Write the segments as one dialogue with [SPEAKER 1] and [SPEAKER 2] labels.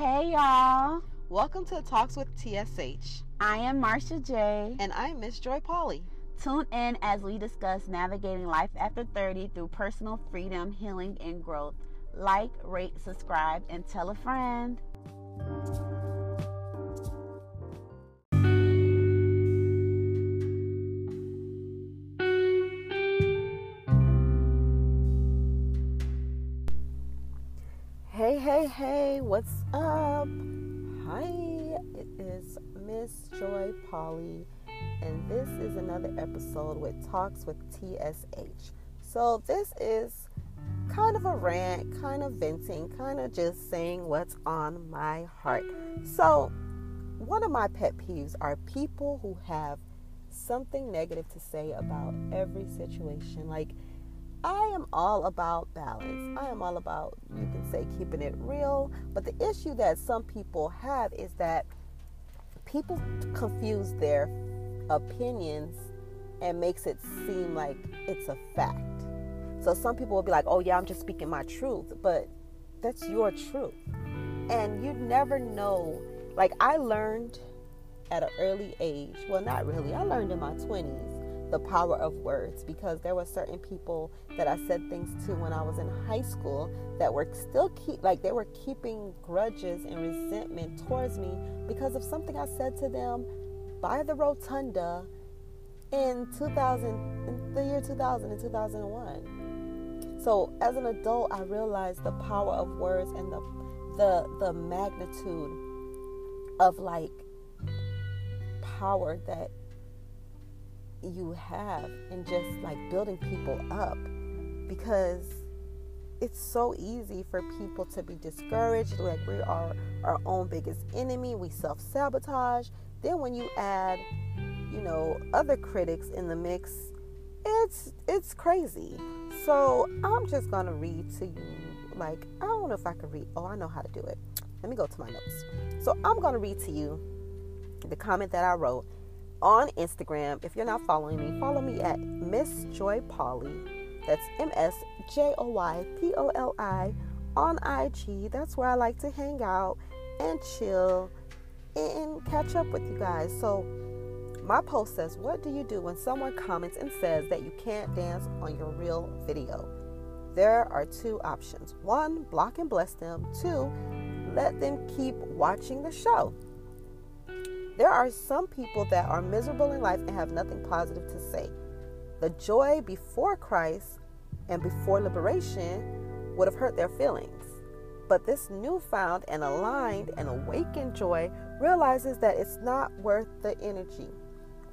[SPEAKER 1] Hey y'all.
[SPEAKER 2] Welcome to Talks with TSH.
[SPEAKER 1] I am Marsha J.
[SPEAKER 2] And I'm Miss Joy Poli.
[SPEAKER 1] Tune in as we discuss navigating life after 30 through personal freedom, healing, and growth. Like, rate, subscribe, and tell a friend.
[SPEAKER 2] Hey, hey, what's up? Hi, it is Miss Joy Poli, and this is another episode with Talks with TSH. So, this is kind of a rant, kind of venting, kind of just saying what's on my heart. So, one of my pet peeves are people who have something negative to say about every situation. Like, I am all about balance. I am all about, you can say, keeping it real. But the issue that some people have is that people confuse their opinions and makes it seem like it's a fact. So some people will be like, oh, yeah, I'm just speaking my truth. But that's your truth. And you never know. Like, I learned at an early age, well, not really, I learned in my 20s the power of words because there were certain people that I said things to when I was in high school that were still keep like they were keeping grudges and resentment towards me because of something I said to them by the rotunda in 2000 in the year 2000 and 2001. So as an adult I realized the power of words and the the the magnitude of like power that you have in just like building people up because it's so easy for people to be discouraged. Like we are our own biggest enemy. We self-sabotage. Then when you add you know other critics in the mix it's it's crazy. So i'm just gonna read to you like i don't know if i can read. Oh i know how to do it. Let me go to my notes. So i'm gonna read to you the comment that i wrote on Instagram. If you're not following me, follow me at Miss Joy Poli. That's M S J O Y P O L I on IG. That's where I like to hang out and chill and catch up with you guys. So, my post says, What do you do when someone comments and says that you can't dance on your reel video? There are two options. One, block and bless them. Two, let them keep watching the show. There are some people that are miserable in life and have nothing positive to say. The joy before Christ and before liberation would have hurt their feelings. But this newfound and aligned and awakened joy realizes that it's not worth the energy.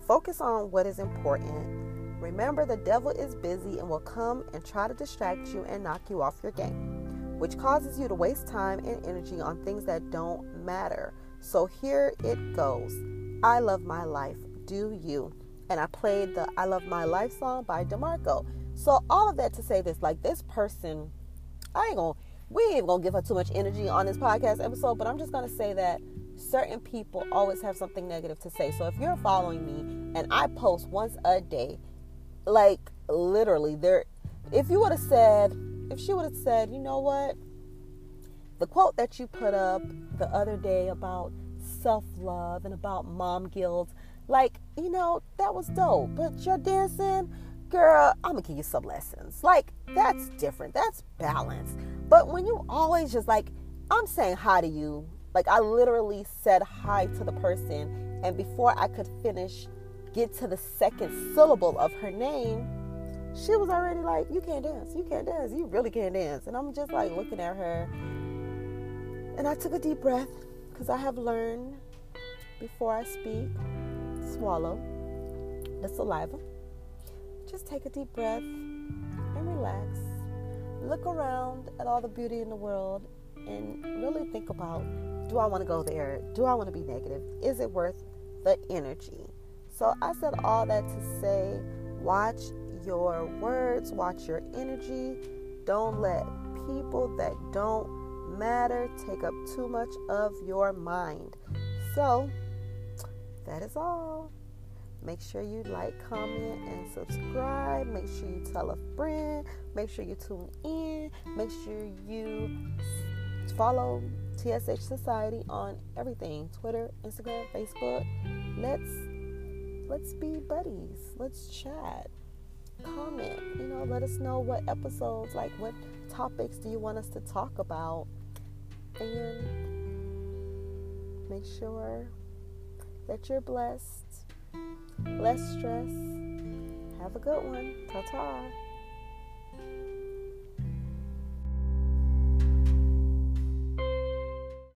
[SPEAKER 2] Focus on what is important. Remember, the devil is busy and will come and try to distract you and knock you off your game, which causes you to waste time and energy on things that don't matter. So here it goes. I love my life. Do you? And I played the I Love My Life song by DeMarco. So all of that to say this, like this person, I ain't gonna we ain't gonna give her too much energy on this podcast episode, but I'm just gonna say that certain people always have something negative to say. So if you're following me and I post once a day, like literally there if you would have said if she would have said, you know what? The quote that you put up the other day about self love and about mom guilt, like, you know, that was dope. But you're dancing, girl, I'm gonna give you some lessons. Like, that's different. That's balance. But when you always just like, I'm saying hi to you, like, I literally said hi to the person, and before I could finish, get to the second syllable of her name, she was already like, You can't dance. You can't dance. You really can't dance. And I'm just like looking at her and I took a deep breath because I have learned before I speak, swallow the saliva. Just take a deep breath and relax. Look around at all the beauty in the world and really think about do I want to go there? Do I want to be negative? Is it worth the energy? So I said all that to say watch your words, watch your energy. Don't let people that don't matter take up too much of your mind. So, that is all. Make sure you like, comment, and subscribe. Make sure you tell a friend. Make sure you tune in. Make sure you follow TSH Society on everything Twitter, Instagram, Facebook. Let's let's be buddies. Let's chat. Comment. You know, let us know what episodes, like what topics do you want us to talk about? and make sure that you're blessed, less stress. Have a good one. Ta ta.